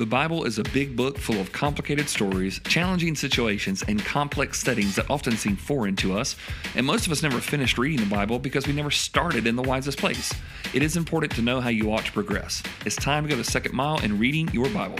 The Bible is a big book full of complicated stories, challenging situations, and complex settings that often seem foreign to us. And most of us never finished reading the Bible because we never started in the wisest place. It is important to know how you ought to progress. It's time to go the second mile in reading your Bible.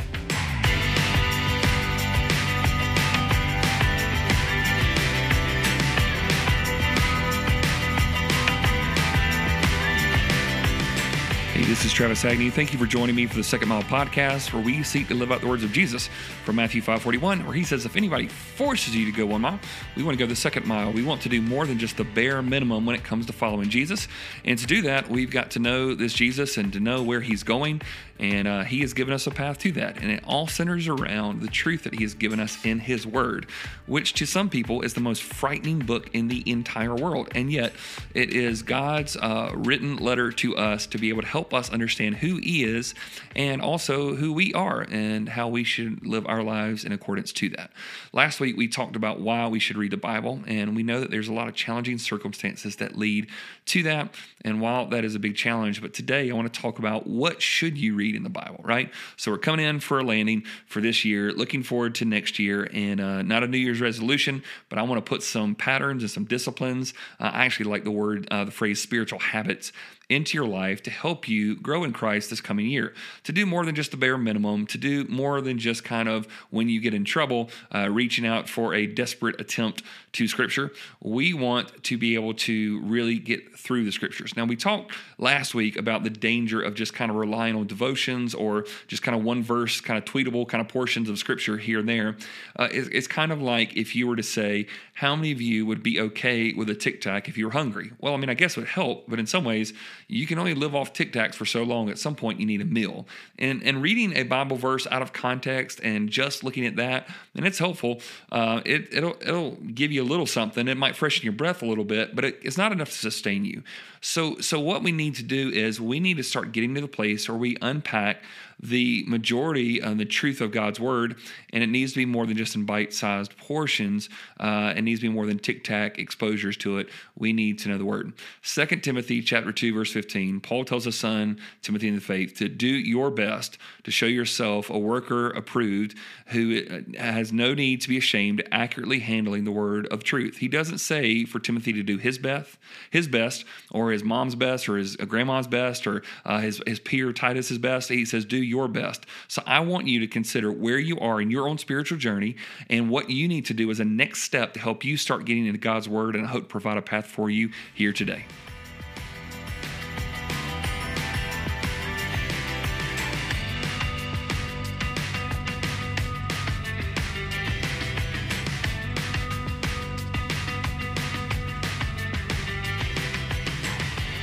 This is Travis Agnew. Thank you for joining me for the Second Mile podcast, where we seek to live out the words of Jesus from Matthew 5:41, where he says, "If anybody forces you to go one mile, we want to go the second mile. We want to do more than just the bare minimum when it comes to following Jesus. And to do that, we've got to know this Jesus and to know where he's going. And uh, he has given us a path to that. And it all centers around the truth that he has given us in his word, which to some people is the most frightening book in the entire world. And yet, it is God's uh, written letter to us to be able to help us understand who he is and also who we are and how we should live our lives in accordance to that. Last week, we talked about why we should read the Bible. And we know that there's a lot of challenging circumstances that lead to that. And while that is a big challenge, but today I want to talk about what should you read in the Bible, right? So we're coming in for a landing for this year, looking forward to next year, and uh, not a New Year's resolution, but I want to put some patterns and some disciplines. Uh, I actually like the word, uh, the phrase spiritual habits into your life to help you grow in Christ this coming year. To do more than just the bare minimum, to do more than just kind of when you get in trouble, uh, reaching out for a desperate attempt to Scripture. We want to be able to really get through the Scriptures. Now, we talked last week about the danger of just kind of relying on devotions or just kind of one verse, kind of tweetable kind of portions of Scripture here and there. Uh, it's, it's kind of like if you were to say, How many of you would be okay with a tic tac if you were hungry? Well, I mean, I guess it would help, but in some ways, you can only live off tic tacs for so long. At some point, you need a meal. And, and reading a Bible verse out of context and just looking at that, and it's helpful. Uh, it, it'll, it'll give you a little something. It might freshen your breath a little bit, but it, it's not enough to sustain you. So, so what we need to do is we need to start getting to the place where we unpack the majority of the truth of God's word, and it needs to be more than just in bite-sized portions. Uh, it needs to be more than tic-tac exposures to it. We need to know the word. Second Timothy chapter two verse fifteen. Paul tells his son Timothy in the faith to do your best to show yourself a worker approved who uh, has no need to be ashamed, accurately handling the word of truth. He doesn't say for Timothy to do his best, his best, or his mom's best, or his grandma's best, or uh, his his peer Titus's best. He says do your best. So I want you to consider where you are in your own spiritual journey and what you need to do as a next step to help you start getting into God's word and I hope provide a path for you here today.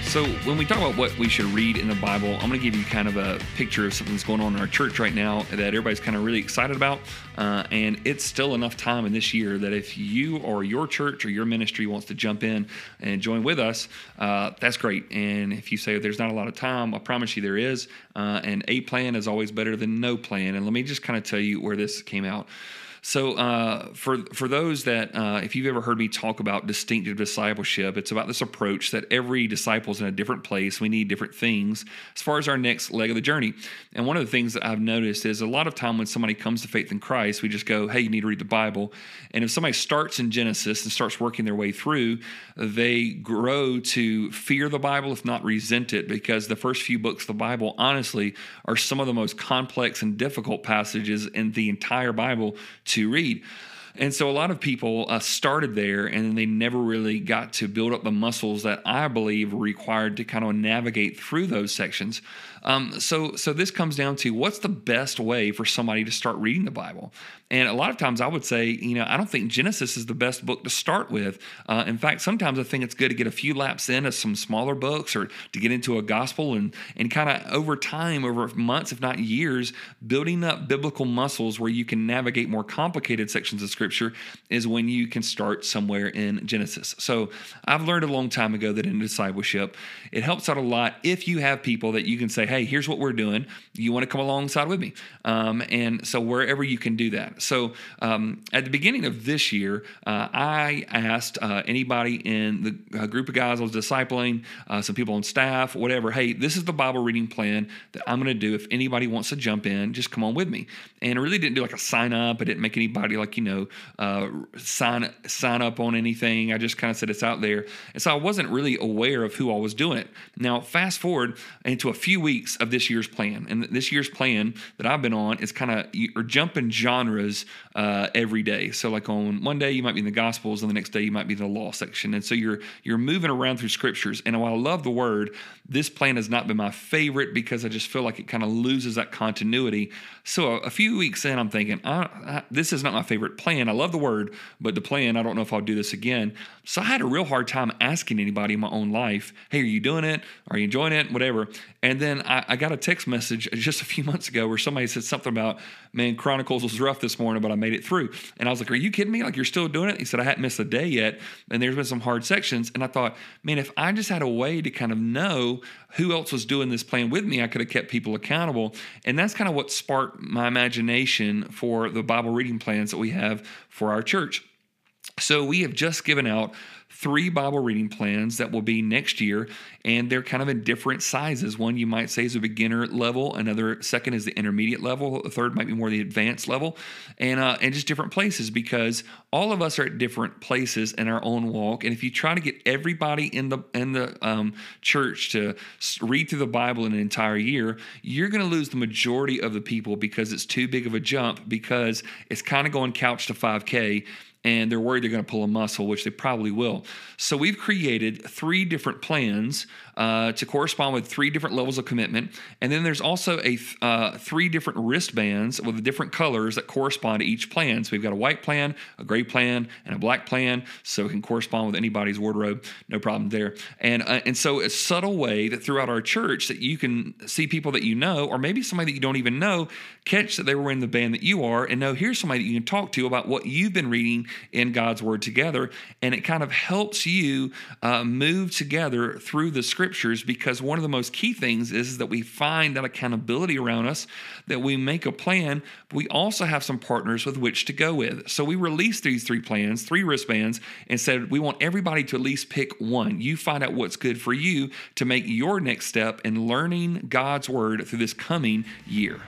So, when we talk about what we should read in the Bible, I'm going to give you kind of a picture of something that's going on in our church right now that everybody's kind of really excited about. Uh, and it's still enough time in this year that if you or your church or your ministry wants to jump in and join with us, uh, that's great. And if you say there's not a lot of time, I promise you there is. Uh, and a plan is always better than no plan. And let me just kind of tell you where this came out. So, uh, for for those that, uh, if you've ever heard me talk about distinctive discipleship, it's about this approach that every disciple is in a different place. We need different things as far as our next leg of the journey. And one of the things that I've noticed is a lot of time when somebody comes to faith in Christ, we just go, "Hey, you need to read the Bible." And if somebody starts in Genesis and starts working their way through, they grow to fear the Bible, if not resent it, because the first few books of the Bible, honestly, are some of the most complex and difficult passages in the entire Bible to read. And so a lot of people uh, started there and they never really got to build up the muscles that I believe were required to kind of navigate through those sections. Um, so, so this comes down to what's the best way for somebody to start reading the Bible? And a lot of times I would say, you know, I don't think Genesis is the best book to start with. Uh, in fact, sometimes I think it's good to get a few laps in of some smaller books or to get into a gospel and, and kind of over time, over months, if not years, building up biblical muscles where you can navigate more complicated sections of Scripture is when you can start somewhere in Genesis. So I've learned a long time ago that in discipleship, it helps out a lot if you have people that you can say, hey, here's what we're doing. You want to come alongside with me? Um, and so wherever you can do that. So um, at the beginning of this year, uh, I asked uh, anybody in the uh, group of guys I was discipling, uh, some people on staff, whatever, hey, this is the Bible reading plan that I'm going to do. If anybody wants to jump in, just come on with me. And I really didn't do like a sign up. I didn't make anybody like, you uh, sign, sign up on anything. I just kind of said it's out there. And so I wasn't really aware of who I was doing it. Now, fast forward into a few weeks of this year's plan. And this year's plan that I've been on is kind of you're jumping genres uh, every day. So like on one day you might be in the Gospels, and the next day you might be in the Law section. And so you're you're moving around through scriptures. And while I love the Word, this plan has not been my favorite because I just feel like it kind of loses that continuity. So a, a few weeks in, I'm thinking, I, I, this is not my favorite plan. I love the Word, but the plan, I don't know if I'll do this again. So I had a real hard time asking anybody in my own life, hey, are you doing it? Are you enjoying it? Whatever. And then I, I got a text message just a few months ago where somebody said something about, man, Chronicles was rough this morning, but I made it through. And I was like, are you kidding me? Like, you're still doing it? He said, I hadn't missed a day yet. And there's been some hard sections. And I thought, man, if I just had a way to kind of know who else was doing this plan with me, I could have kept people accountable. And that's kind of what sparked my imagination for the Bible reading plans that we have for our church. So we have just given out three Bible reading plans that will be next year, and they're kind of in different sizes. One you might say is a beginner level, another second is the intermediate level, the third might be more the advanced level, and uh, and just different places because all of us are at different places in our own walk. And if you try to get everybody in the in the um, church to read through the Bible in an entire year, you're going to lose the majority of the people because it's too big of a jump because it's kind of going couch to 5K and they're worried they're going to pull a muscle, which they probably will. So we've created three different plans uh, to correspond with three different levels of commitment, and then there's also a uh, three different wristbands with different colors that correspond to each plan. So we've got a white plan, a gray plan, and a black plan, so it can correspond with anybody's wardrobe. No problem there. And uh, and so a subtle way that throughout our church that you can see people that you know, or maybe somebody that you don't even know, catch that they were in the band that you are, and know here's somebody that you can talk to about what you've been reading in God's Word together. And it kind of helps you uh, move together through the scriptures because one of the most key things is that we find that accountability around us, that we make a plan, but we also have some partners with which to go with. So we released these three plans, three wristbands, and said we want everybody to at least pick one. You find out what's good for you to make your next step in learning God's Word through this coming year.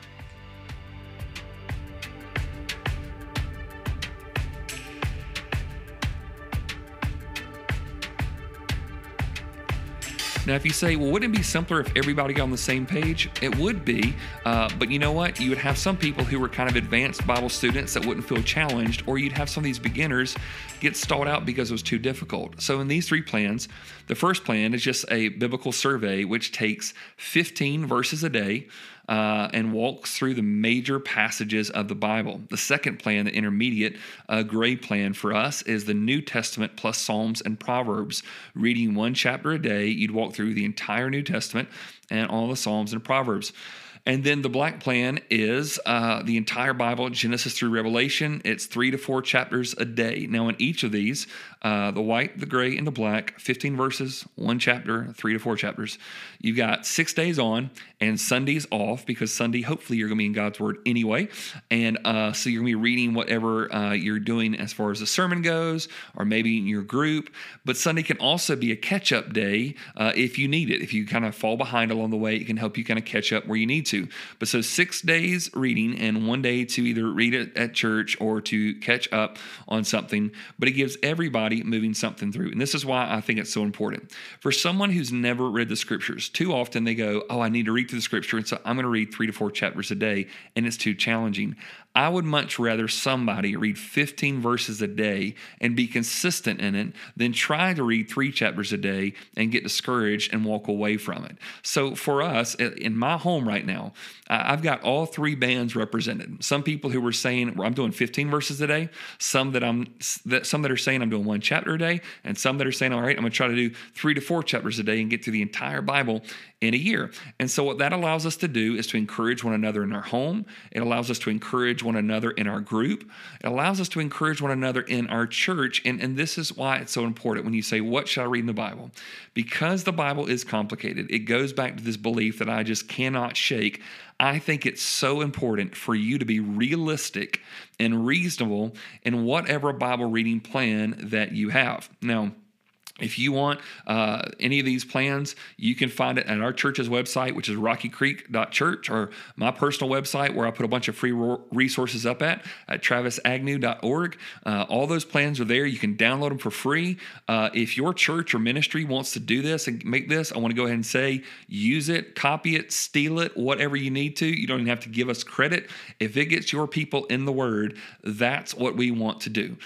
Now, if you say, well, wouldn't it be simpler if everybody got on the same page? It would be, uh, but you know what? You would have some people who were kind of advanced Bible students that wouldn't feel challenged, or you'd have some of these beginners get stalled out because it was too difficult. So, in these three plans, the first plan is just a biblical survey, which takes 15 verses a day uh, and walks through the major passages of the Bible. The second plan, the intermediate uh, gray plan for us, is the New Testament plus Psalms and Proverbs. Reading one chapter a day, you'd walk through the entire New Testament and all the Psalms and Proverbs. And then the black plan is uh, the entire Bible, Genesis through Revelation. It's three to four chapters a day. Now, in each of these, uh, the white, the gray, and the black, 15 verses, one chapter, three to four chapters. You've got six days on and Sundays off because Sunday, hopefully, you're going to be in God's Word anyway. And uh, so you're going to be reading whatever uh, you're doing as far as the sermon goes, or maybe in your group. But Sunday can also be a catch up day uh, if you need it. If you kind of fall behind along the way, it can help you kind of catch up where you need to. But so six days reading and one day to either read it at church or to catch up on something. But it gives everybody moving something through. And this is why I think it's so important. For someone who's never read the scriptures, too often they go, Oh, I need to read through the scripture. And so I'm going to read three to four chapters a day, and it's too challenging. I would much rather somebody read 15 verses a day and be consistent in it than try to read three chapters a day and get discouraged and walk away from it. So for us, in my home right now, now. I've got all three bands represented. Some people who were saying I'm doing 15 verses a day, some that I'm that some that are saying I'm doing one chapter a day, and some that are saying, all right, I'm gonna try to do three to four chapters a day and get through the entire Bible in a year. And so, what that allows us to do is to encourage one another in our home. It allows us to encourage one another in our group. It allows us to encourage one another in our church. And, and this is why it's so important when you say, What should I read in the Bible? Because the Bible is complicated, it goes back to this belief that I just cannot shake. I think it's so important for you to be realistic and reasonable in whatever Bible reading plan that you have. Now, if you want uh, any of these plans, you can find it at our church's website, which is rockycreek.church, or my personal website, where I put a bunch of free resources up at, at travisagnew.org. Uh, all those plans are there. You can download them for free. Uh, if your church or ministry wants to do this and make this, I want to go ahead and say use it, copy it, steal it, whatever you need to. You don't even have to give us credit. If it gets your people in the Word, that's what we want to do.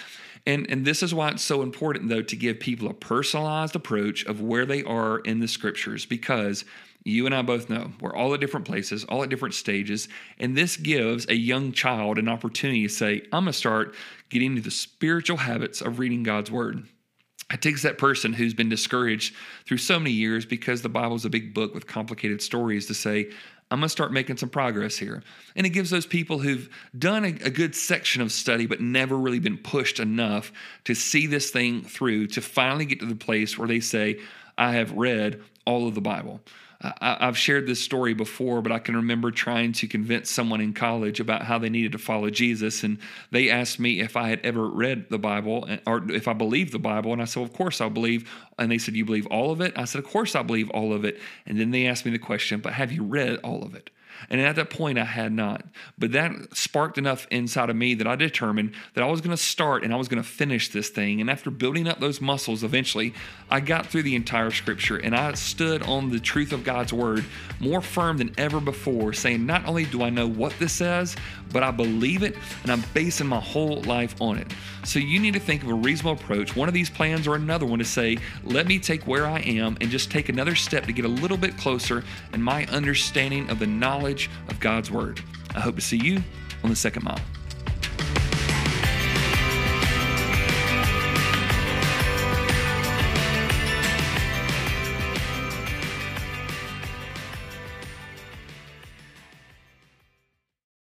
And, and this is why it's so important, though, to give people a personalized approach of where they are in the scriptures because you and I both know we're all at different places, all at different stages. And this gives a young child an opportunity to say, I'm going to start getting into the spiritual habits of reading God's word. It takes that person who's been discouraged through so many years because the Bible is a big book with complicated stories to say, I'm going to start making some progress here. And it gives those people who've done a, a, good section of study but never really been pushed enough to see this thing through to finally get to the place where they say, I have read all of the Bible. I, have shared this story before, but I can remember trying to convince someone in college about how they needed to follow Jesus. And they asked me if I had ever read the Bible eh, or if I believed the Bible. And I said, well, Of course I believe. And they said, You believe all of it? I said, Of course I believe all of it. And then they asked me the question, But have you read all of it? And at that point, I had not. But that sparked enough inside of me that I determined that I was going to start and I was going to finish this thing. And after building up those muscles, eventually, I got through the entire scripture and I stood on the truth of God's word more firm than ever before, saying, Not only do I know what this says, but I believe it and I'm basing my whole life on it. So you need to think of a reasonable approach, one of these plans or another one to say, let me take where I am and just take another step to get a little bit closer in my understanding of the knowledge of God's Word. I hope to see you on the second mile.